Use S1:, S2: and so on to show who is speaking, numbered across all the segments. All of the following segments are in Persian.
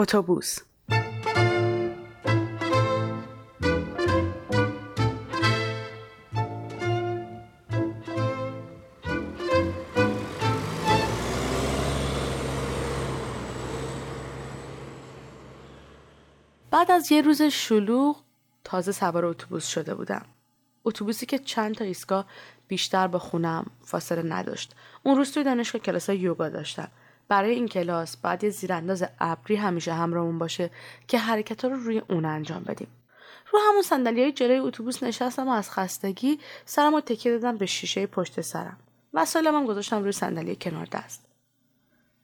S1: اتوبوس بعد از یه روز شلوغ تازه سوار اتوبوس شده بودم. اتوبوسی که چند تا ایستگاه بیشتر با خونم فاصله نداشت. اون روز توی دانشگاه کلاس یوگا داشتم. برای این کلاس باید یه زیرانداز ابری همیشه همراهمون باشه که حرکت رو روی اون انجام بدیم. رو همون صندلی جلوی اتوبوس نشستم و از خستگی سرم رو تکیه دادم به شیشه پشت سرم. وسایلم هم گذاشتم روی صندلی کنار دست.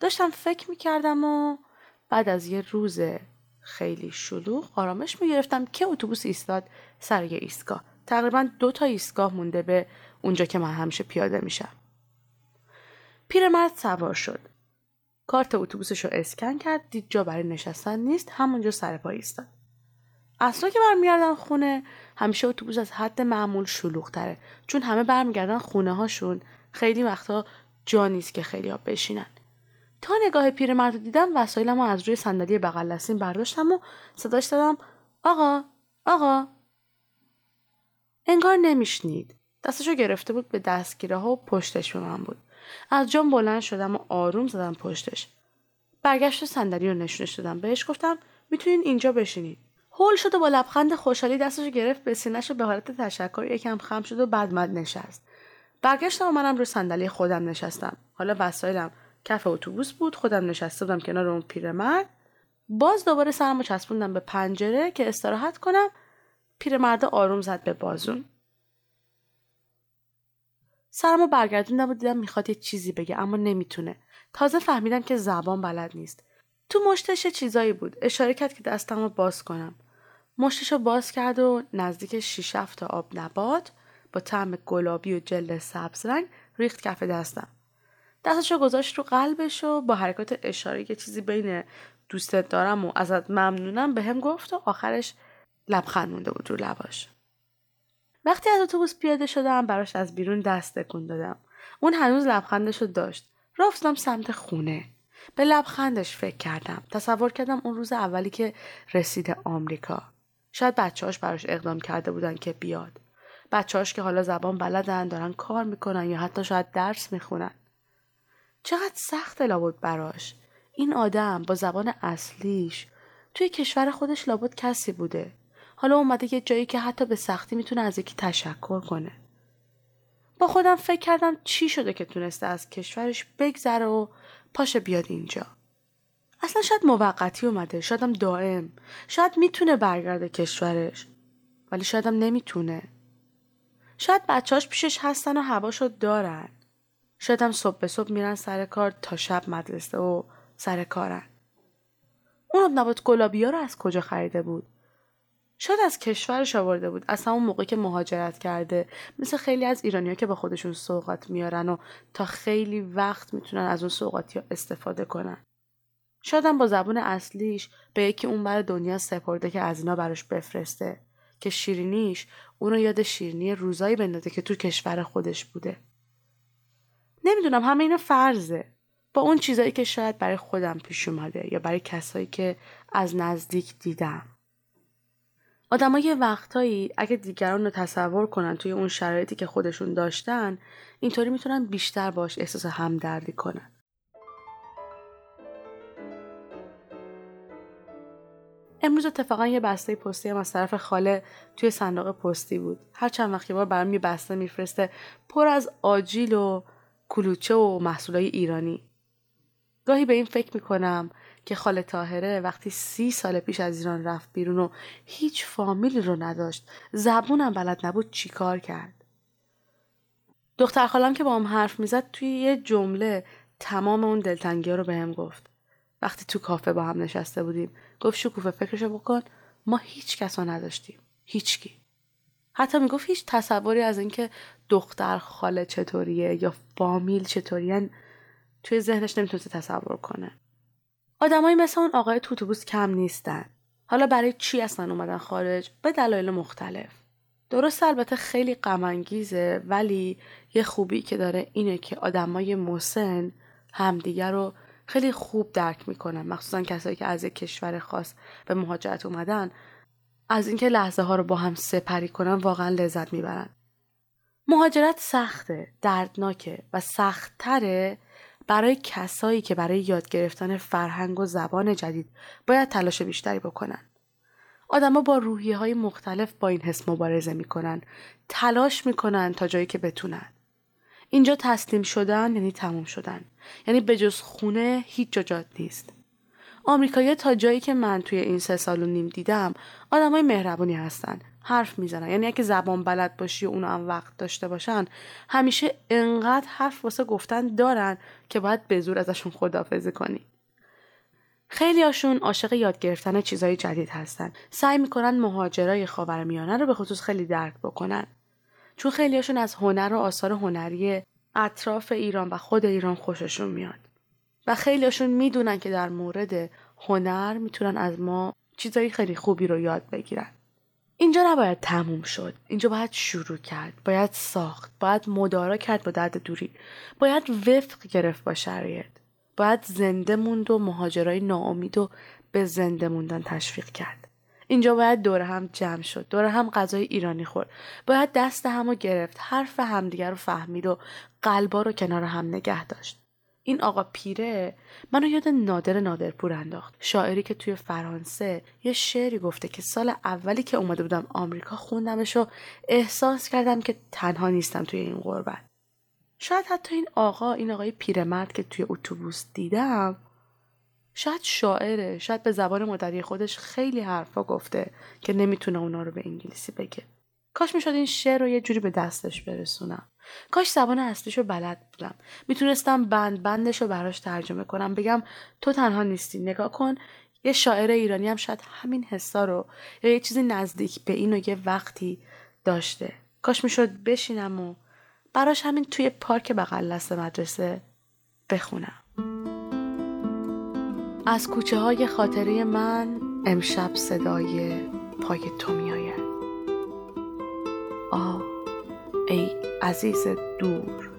S1: داشتم فکر می‌کردم و بعد از یه روز خیلی شلوغ آرامش می‌گرفتم که اتوبوس ایستاد سر یه ایستگاه تقریبا دو تا ایستگاه مونده به اونجا که من همیشه پیاده میشم پیرمرد سوار شد کارت اتوبوسش رو اسکن کرد دید جا برای نشستن نیست همونجا سر پا ایستاد. اصلا که برمیگردن خونه همیشه اتوبوس از حد معمول شلوغ تره چون همه برمیگردن خونه هاشون خیلی وقتا جا نیست که خیلی ها بشینن. تا نگاه پیرمرد رو دیدم وسایلم رو از روی صندلی بغل دستیم برداشتم و صداش دادم آقا آقا. انگار نمیشنید. دستشو گرفته بود به دستگیره ها و پشتش به من بود. از جام بلند شدم و آروم زدم پشتش. برگشت صندلی رو نشونش دادم بهش گفتم می‌تونین اینجا بشینید هول شد و با لبخند خوشحالی دستشو گرفت به سینهش به حالت تشکر یکم خم شد و بعد مد نشست. برگشتم و منم روی صندلی خودم نشستم. حالا وسایلم کف اتوبوس بود خودم نشسته بودم کنار اون پیرمرد باز دوباره سرمو چسبوندم به پنجره که استراحت کنم. پیرمرد آروم زد به بازون. سرمو برگردوندم و دیدم می‌خواد یه چیزی بگه اما نمی‌تونه. تازه فهمیدم که زبان بلد نیست. تو مشتش چیزایی بود. اشاره کرد که دستم رو باز کنم. مشتش رو باز کرد و نزدیک شیش تا آب نبات با طعم گلابی و جلد سبز رنگ ریخت کف دستم. دستش رو گذاشت رو قلبش و با حرکات اشاره که چیزی بین دوستت دارم و ازت ممنونم به هم گفت و آخرش لبخند مونده بود رو لباش. وقتی از اتوبوس پیاده شدم براش از بیرون دست تکون دادم. اون هنوز لبخندش رو داشت رفتم سمت خونه. به لبخندش فکر کردم. تصور کردم اون روز اولی که رسیده آمریکا. شاید بچه‌هاش براش اقدام کرده بودن که بیاد. بچه‌هاش که حالا زبان بلدن دارن کار می‌کنن یا حتی شاید درس می‌خونن. چقدر سخت لابد براش. این آدم با زبان اصلیش توی کشور خودش لابد کسی بوده. حالا اومده یه جایی که حتی به سختی می‌تونه از یکی تشکر کنه. با خودم فکر کردم چی شده که تونسته از کشورش بگذره و پاشه بیاد اینجا. اصلا شاید موقتی اومده شایدم دائم. شاید می‌تونه برگرده کشورش ولی شایدم نمی‌تونه. شاید بچهاش پیشش هستن و هواشو دارن. شاید هم صبح به صبح میرن سر کار تا شب مدرسه و سر کارن. اون نبات گلابی ها رو از کجا خریده بود؟ شاید از کشورش آورده بود. اصلا اون موقع که مهاجرت کرده. مثل خیلی از ایرانی ها که با خودشون سوقات میارن و تا خیلی وقت می‌تونن از اون سوقاتی استفاده کنن. شاید هم با زبون اصلیش به یکی اون بر دنیا سپرده که از اینا براش بفرسته. که شیرینیش اونو یاد شیرینی روزایی بندازه که تو کشور خودش بوده. نمی‌دونم همه اینا فرضه. با اون چیزایی که شاید برای خودم پیش اومده یا برای کسایی که از نزدیک دیدم. آدمای یه وقتایی اگه دیگران رو تصور کنن توی اون شرایطی که خودشون داشتن اینطوری می‌تونن بیشتر باش احساس همدردی کنن. امروز اتفاقا یه بسته پستی از طرف خاله توی صندوق پستی بود. هر چند وقتی بار برام یه بسته میفرسته پر از آجیل و کلوچه و محصولای ایرانی. گاهی به این فکر می‌کنم که خاله تاهره وقتی سی سال پیش از ایران رفت بیرون و هیچ فامیلی رو نداشت زبونم بلد نبود چیکار کرد. دختر خالم که با هم حرف می‌زد توی یه جمله تمام اون دلتنگی رو به هم گفت. وقتی تو کافه با هم نشسته بودیم گفت شکوفه فکرشو بکن ما هیچ کس رو نداشتیم. هیچکی. حتی می‌گفت هیچ تصوری از اینکه دختر خاله چطوریه یا فامیل چطورین توی ذهنش نمی‌تونسته تصور کنه. آدمایی مثل اون آقای توتوبوس کم نیستن. حالا برای چی اصلا اومدن خارج؟ به دلایل مختلف. درست البته خیلی غمانگیزه ولی یه خوبی که داره اینه که آدمای مسن همدیگر رو خیلی خوب درک می‌کنن. مخصوصا کسایی که از یک کشور خاص به مهاجرت اومدن از اینکه لحظه ها رو با هم سپری کنن واقعا لذت می‌برن. مهاجرت سخته دردناکه و سختتره برای کسایی که برای یاد گرفتن فرهنگ و زبان جدید باید تلاش بیشتری بکنن. آدما با روحیه های مختلف با این حس مبارزه می‌کنن تلاش می‌کنن تا جایی که بتونن. اینجا تسلیم شدن یعنی تموم شدن یعنی به جز خونه هیچ جاجات نیست. آمریکایی تا جایی که من توی این سه سال و نیم دیدم آدمای مهربونی هستن. حرف می‌زنن. یعنی اگه زبان بلد باشی و اونو هم وقت داشته باشن همیشه انقدر حرف واسه گفتن دارن که باید به زور ازشون خدافزی کنی. خیلی هاشون عاشق یاد گرفتن چیزهای جدید هستن. سعی می‌کنن مهاجرای خاورمیانه رو به خصوص خیلی درک بکنن. چون خیلی هاشون از هنر و آثار هنری اطراف ایران و خود ایران خوششون میاد. و خیلی هاشون می‌دونن که در مورد هنر می‌تونن از ما چیزهای خیلی خوبی رو یاد بگیرن. اینجا نباید تموم شد. اینجا باید شروع کرد. باید ساخت. باید مدارا کرد با درد دوری. باید وفق گرفت با شرایط. باید زنده موند و مهاجرای ناامید و به زنده موندن تشویق کرد. اینجا باید دور هم جمع شد. دور هم غذای ایرانی خورد. باید دست همو گرفت. حرف همدیگر رو فهمید و قلبا رو کنار هم نگه داشت. این آقا پیره منو یاد نادر نادرپور انداخت. شاعری که توی فرانسه یه شعری گفته که سال اولی که اومده بودم آمریکا خوندمش و احساس کردم که تنها نیستم توی این غربت. شاید حتی این آقا این آقای پیرمرد که توی اتوبوس دیدم شاید شاعره شاید به زبان مادری خودش خیلی حرفا گفته که نمی‌تونه اونا رو به انگلیسی بگه. کاش می‌شد این شعر رو یه جوری به دستش برسونم. کاش زبان اصلیش رو بلد بودم. می‌تونستم بند بندش رو براش ترجمه کنم. بگم تو تنها نیستی نگاه کن. یه شاعر ایرانی هم شاید همین حسا رو یا یه چیزی نزدیک به این و یه وقتی داشته. کاش می‌شد بشینم و براش همین توی پارک بغل دست مدرسه بخونم. از کوچه های خاطره من امشب صدای پای تو میآید. آه ای عزیز دور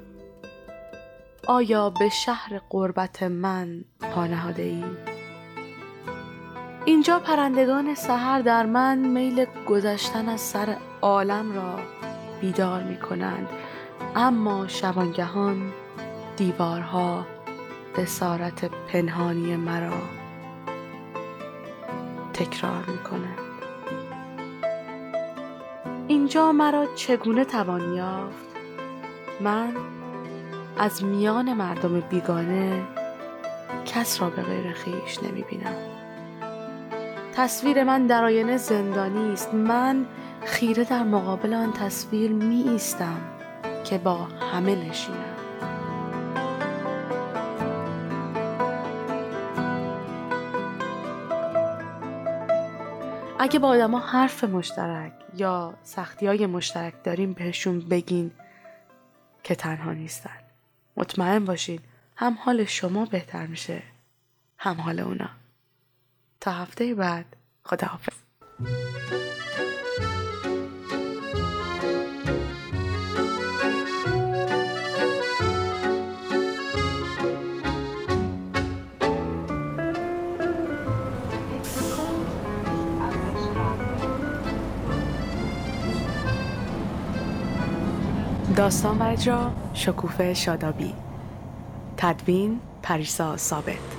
S1: آیا به شهر قربت من پانهاده ای؟ اینجا پرندگان سحر در من میل گذشتن از سر عالم را بیدار می کنند اما شبانگهان دیوارها بسارت پنهانی مرا تکرار می کنند اینجا مرا چگونه توان یافت؟ من از میان مردم بیگانه کس را به غیر خیش نمی بینم تصویر من در آینه زندانی است. من خیره در مقابل آن تصویر می ایستم که با همه نشینم. اگه با آدما حرف مشترک یا سختی های مشترک داریم بهشون بگین که تنها نیستن. مطمئن باشین هم حال شما بهتر میشه هم حال اونا. تا هفته بعد خداحافظ. داستان و اجرا شکوفه شادابی. تدوین پریسا ثابت.